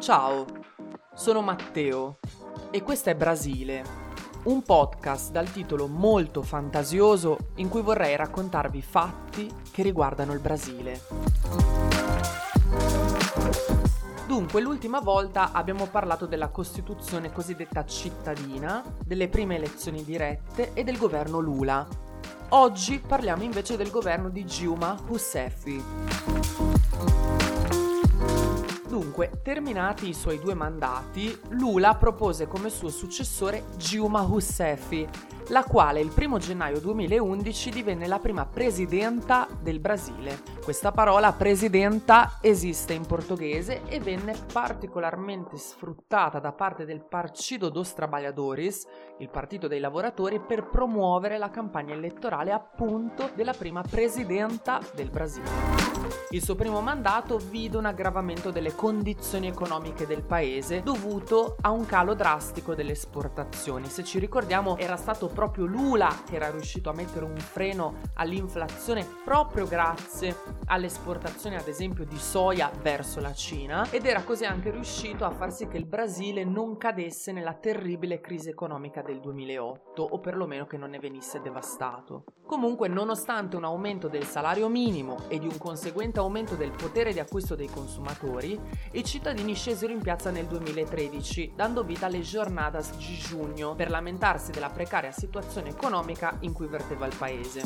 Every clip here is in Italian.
Ciao, sono Matteo e questo è Brasile, un podcast dal titolo molto fantasioso in cui vorrei raccontarvi fatti che riguardano il Brasile. Dunque, l'ultima volta abbiamo parlato della Costituzione cosiddetta cittadina, delle prime elezioni dirette e del governo Lula. Oggi parliamo invece del governo di Dilma Rousseff. Dunque, terminati i suoi due mandati, Lula propose come suo successore Dilma Rousseff, la quale il 1 gennaio 2011 divenne la prima presidenta del Brasile. Questa parola presidenta esiste in portoghese e venne particolarmente sfruttata da parte del Partido dos Trabalhadores, il partito dei lavoratori, per promuovere la campagna elettorale appunto della prima presidenta del Brasile. Il suo primo mandato vide un aggravamento delle condizioni economiche del paese dovuto a un calo drastico delle esportazioni. Se ci ricordiamo era stato proprio Lula che era riuscito a mettere un freno all'inflazione proprio grazie alle esportazioni ad esempio di soia verso la Cina ed era così anche riuscito a far sì che il Brasile non cadesse nella terribile crisi economica del 2008 o perlomeno che non ne venisse devastato. Comunque nonostante un aumento del salario minimo e di un conseguente aumento del potere di acquisto dei consumatori, i cittadini scesero in piazza nel 2013, dando vita alle Jornadas di giugno per lamentarsi della precaria situazione economica in cui verteva il paese.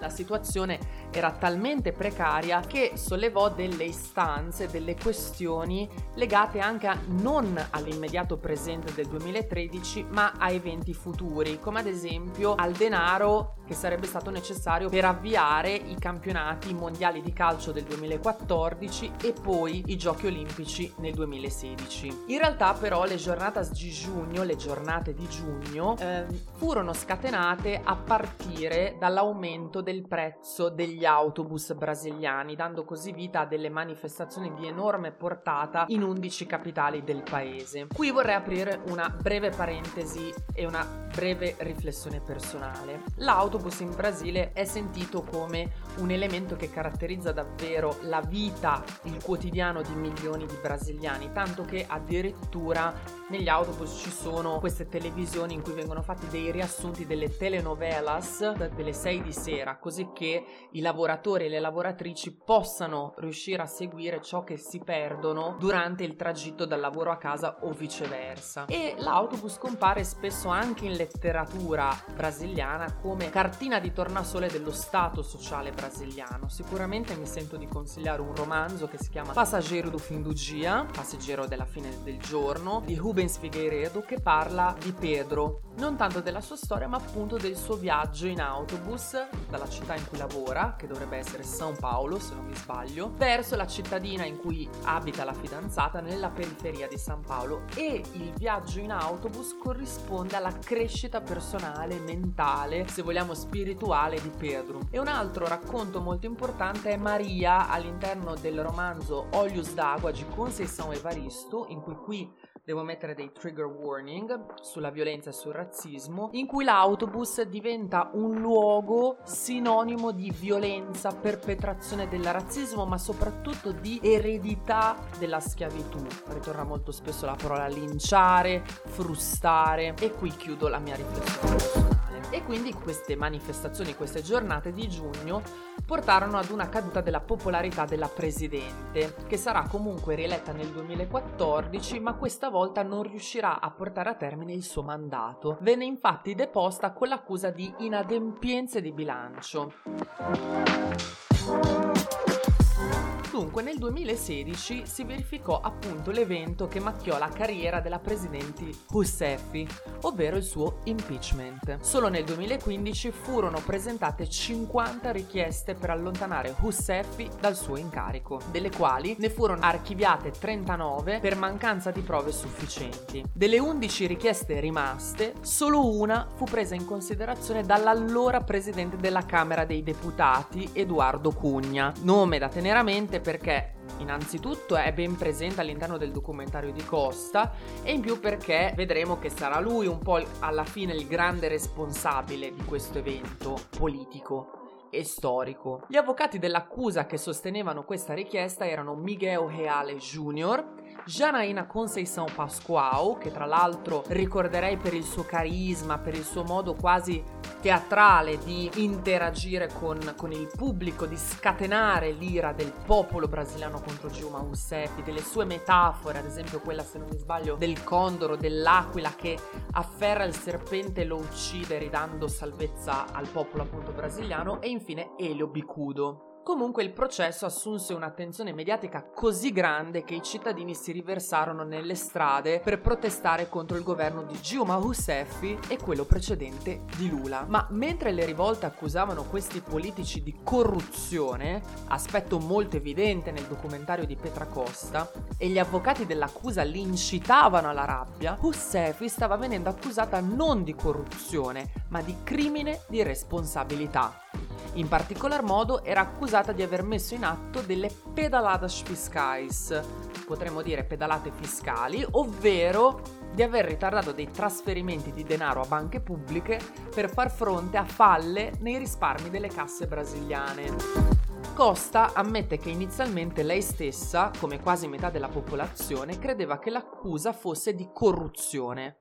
La situazione era talmente precaria che sollevò delle istanze, delle questioni legate anche a, non all'immediato presente del 2013, ma a eventi futuri, come ad esempio al denaro che sarebbe stato necessario per avviare i campionati mondiali di calcio del 2014 e poi i giochi olimpici nel 2016. In realtà però le giornate di giugno, le giornate di giugno, eh, furono scatenate a partire dall'aumento del prezzo degli autobus brasiliani, dando così vita a delle manifestazioni di enorme portata in 11 capitali del paese. Qui vorrei aprire una breve parentesi e una breve riflessione personale. L'autobus in Brasile è sentito come un elemento che caratterizza davvero la vita, il quotidiano di milioni di brasiliani, tanto che addirittura negli autobus ci sono queste televisioni in cui vengono fatti dei riassunti delle telenovelas delle 6 di sera, così che i lavoratori e le lavoratrici possano riuscire a seguire ciò che si perdono durante il tragitto dal lavoro a casa o viceversa. E l'autobus compare spesso anche in letteratura brasiliana come cartina di tornasole dello stato sociale brasiliano. Sicuramente mi sento di consigliare un romanzo che si chiama Passaggero do fim do dia, passeggero della fine del giorno, di Rubens Figueiredo che parla di Pedro, non tanto della sua storia ma appunto del suo viaggio in autobus dalla città in cui lavora, che dovrebbe essere São Paulo se non mi sbaglio, verso la cittadina in cui abita la fidanzata nella periferia di San Paolo e il viaggio in autobus corrisponde alla crescita personale, mentale, se vogliamo spirituale di Pedro. E un altro racconto molto importante è Maria all'interno del romanzo Olhos d'Água di Conceição Evaristo, in cui qui devo mettere dei trigger warning sulla violenza e sul razzismo, in cui l'autobus diventa un luogo sinonimo di violenza, perpetrazione del razzismo, ma soprattutto di eredità della schiavitù. Ritorna molto spesso la parola linciare, frustare e qui chiudo la mia riflessione. E quindi queste manifestazioni, queste giornate di giugno portarono ad una caduta della popolarità della presidente, che sarà comunque rieletta nel 2014, ma questa volta non riuscirà a portare a termine il suo mandato. Venne infatti deposta con l'accusa di inadempienze di bilancio. Dunque nel 2016 si verificò appunto l'evento che macchiò la carriera della presidente Rousseff, ovvero il suo impeachment. Solo nel 2015 furono presentate 50 richieste per allontanare Rousseff dal suo incarico, delle quali ne furono archiviate 39 per mancanza di prove sufficienti. Delle 11 richieste rimaste, solo una fu presa in considerazione dall'allora presidente della Camera dei Deputati, Edoardo Cugna, nome da tenere a mente perché innanzitutto è ben presente all'interno del documentario di Costa e in più perché vedremo che sarà lui un po' alla fine il grande responsabile di questo evento politico e storico. Gli avvocati dell'accusa che sostenevano questa richiesta erano Miguel Reale Jr., Janaína Conceição Pascoal, che tra l'altro ricorderei per il suo carisma, per il suo modo quasi teatrale di interagire con, con, il pubblico, di scatenare l'ira del popolo brasiliano contro Dilma Rousseff, delle sue metafore, ad esempio quella, se non mi sbaglio, del condoro, dell'aquila che afferra il serpente e lo uccide ridando salvezza al popolo appunto brasiliano, e infine Elio Bicudo. Comunque il processo assunse un'attenzione mediatica così grande che i cittadini si riversarono nelle strade per protestare contro il governo di Dilma Rousseff e quello precedente di Lula. Ma mentre le rivolte accusavano questi politici di corruzione, aspetto molto evidente nel documentario di Petra Costa, e gli avvocati dell'accusa li incitavano alla rabbia, Rousseff stava venendo accusata non di corruzione, ma di crimine di responsabilità. In particolar modo era accusata di aver messo in atto delle pedaladas fiscais, potremmo dire pedalate fiscali, ovvero di aver ritardato dei trasferimenti di denaro a banche pubbliche per far fronte a falle nei risparmi delle casse brasiliane. Costa ammette che inizialmente lei stessa, come quasi metà della popolazione, credeva che l'accusa fosse di corruzione.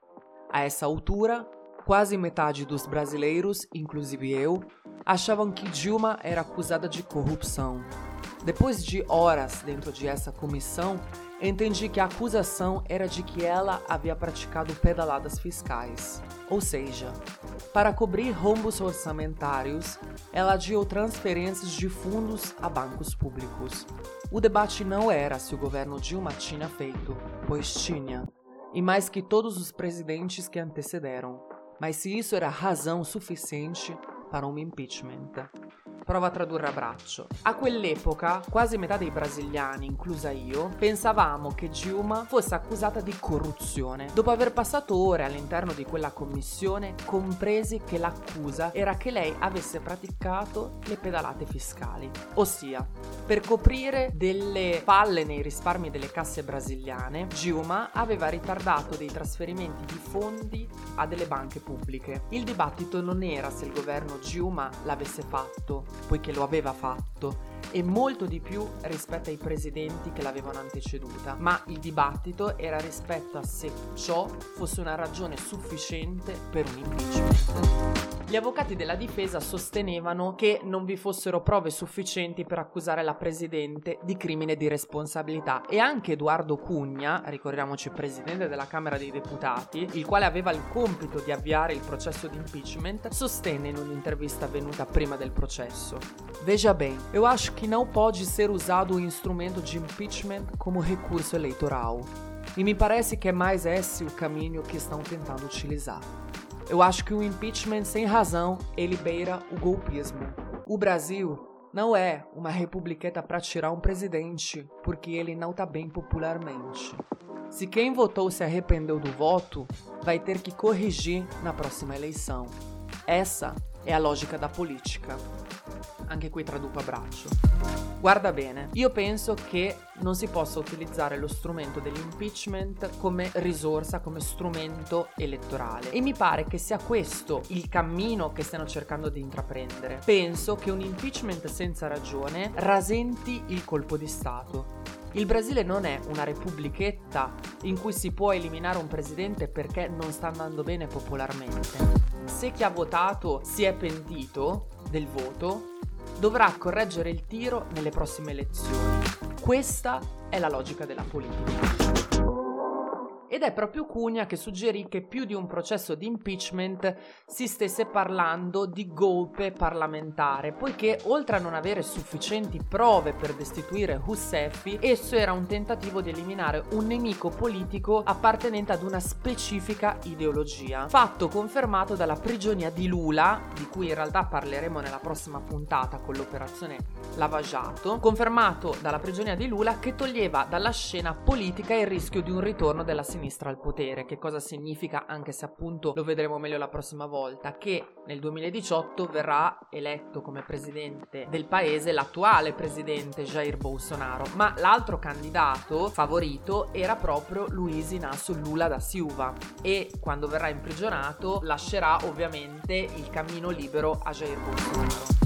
A essa altura, quasi metade dos brasileiros, inclusive eu, achavam que Dilma era acusada de corrupção. Depois de horas dentro de essa comissão, entendi que a acusação era de que ela havia praticado pedaladas fiscais. Ou seja, para cobrir rombos orçamentários, ela adiou transferências de fundos a bancos públicos. O debate não era se o governo Dilma tinha feito, pois tinha, e mais que todos os presidentes que antecederam, mas se isso era razão suficiente para un impeachment. Prova a tradurre a braccio. A quell'epoca, quasi metà dei brasiliani, inclusa io, pensavamo che Dilma fosse accusata di corruzione. Dopo aver passato ore all'interno di quella commissione, compresi che l'accusa era che lei avesse praticato le pedalate fiscali. Ossia, per coprire delle falle nei risparmi delle casse brasiliane, Dilma aveva ritardato dei trasferimenti di fondi a delle banche pubbliche. Il dibattito non era se il governo Dilma l'avesse fatto, poiché lo aveva fatto, e molto di più rispetto ai presidenti che l'avevano anteceduta, ma il dibattito era rispetto a se ciò fosse una ragione sufficiente per un impeachment. Gli avvocati della difesa sostenevano che non vi fossero prove sufficienti per accusare la presidente di crimine di responsabilità e anche Edoardo Cugna, ricordiamoci presidente della Camera dei Deputati, il quale aveva il compito di avviare il processo di impeachment, sostenne in un'intervista avvenuta prima del processo. Veja bem, eu acho que não pode ser usado o instrumento de impeachment como recurso eleitoral. E me parece que é mais esse o caminho que estão tentando utilizar. Eu acho que o impeachment sem razão ele beira o golpismo. O Brasil não é uma republiqueta para tirar um presidente porque ele não está bem popularmente. Se quem votou se arrependeu do voto, vai ter que corrigir na próxima eleição. Essa è a logica da política. Anche qui traduco a braccio. Guarda bene, io penso che non si possa utilizzare lo strumento dell'impeachment come risorsa, come strumento elettorale. E mi pare che sia questo il cammino che stiano cercando di intraprendere. Penso che un impeachment senza ragione rasenti il colpo di Stato. Il Brasile non è una repubblichetta in cui si può eliminare un presidente perché non sta andando bene popolarmente se chi ha votato si è pentito del voto, dovrà correggere il tiro nelle prossime elezioni. Questa è la logica della politica. Ed è proprio Cunha che suggerì che più di un processo di impeachment si stesse parlando di golpe parlamentare, poiché oltre a non avere sufficienti prove per destituire Rousseff, esso era un tentativo di eliminare un nemico politico appartenente ad una specifica ideologia. Fatto confermato dalla prigionia di Lula, di cui in realtà parleremo nella prossima puntata con l'operazione Lavagiato, confermato dalla prigionia di Lula che toglieva dalla scena politica il rischio di un ritorno della sinistra sinistra al potere, che cosa significa, anche se appunto lo vedremo meglio la prossima volta, che nel 2018 verrà eletto come presidente del paese l'attuale presidente Jair Bolsonaro, ma l'altro candidato favorito era proprio Luiz Inácio Lula da Silva e quando verrà imprigionato lascerà ovviamente il cammino libero a Jair Bolsonaro.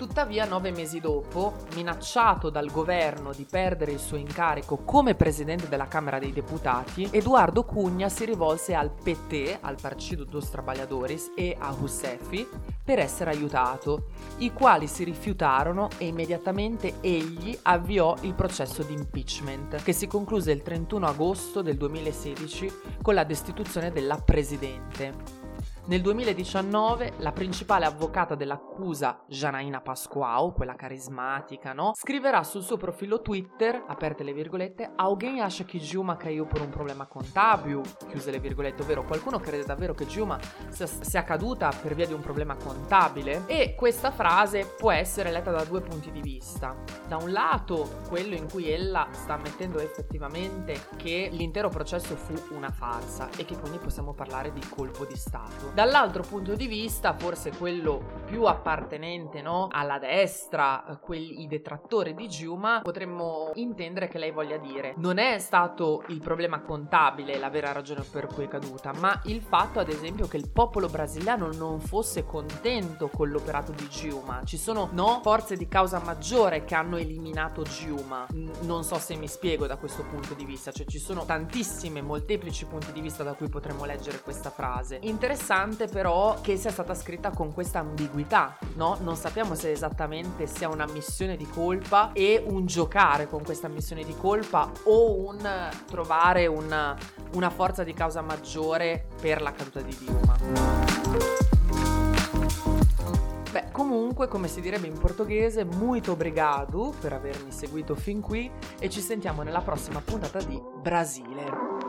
Tuttavia, nove mesi dopo, minacciato dal governo di perdere il suo incarico come presidente della Camera dei Deputati, Eduardo Cugna si rivolse al PT, al Partido dos Trabalhadores e a Rousseff per essere aiutato, i quali si rifiutarono e immediatamente egli avviò il processo di impeachment, che si concluse il 31 agosto del 2016 con la destituzione della presidente. Nel 2019 la principale avvocata dell'accusa, Janaina Pascoal, quella carismatica, no? Scriverà sul suo profilo Twitter, aperte le virgolette, Alguém acha che Giuma caiu per un problema contabile, chiuse le virgolette, ovvero qualcuno crede davvero che Giuma sia, sia caduta per via di un problema contabile? E questa frase può essere letta da due punti di vista. Da un lato, quello in cui ella sta ammettendo effettivamente che l'intero processo fu una farsa e che quindi possiamo parlare di colpo di Stato. Dall'altro punto di vista, forse quello più appartenente no, alla destra, quelli, i detrattori di Giuma, potremmo intendere che lei voglia dire non è stato il problema contabile la vera ragione per cui è caduta, ma il fatto ad esempio che il popolo brasiliano non fosse contento con l'operato di Giuma. Ci sono no, forze di causa maggiore che hanno eliminato Giuma. N- non so se mi spiego da questo punto di vista, cioè ci sono tantissime, molteplici punti di vista da cui potremmo leggere questa frase. Interessante interessante però che sia stata scritta con questa ambiguità, no? Non sappiamo se esattamente sia una missione di colpa e un giocare con questa missione di colpa o un trovare una, una forza di causa maggiore per la caduta di Dilma. Beh, comunque, come si direbbe in portoghese, muito obrigado per avermi seguito fin qui e ci sentiamo nella prossima puntata di Brasile.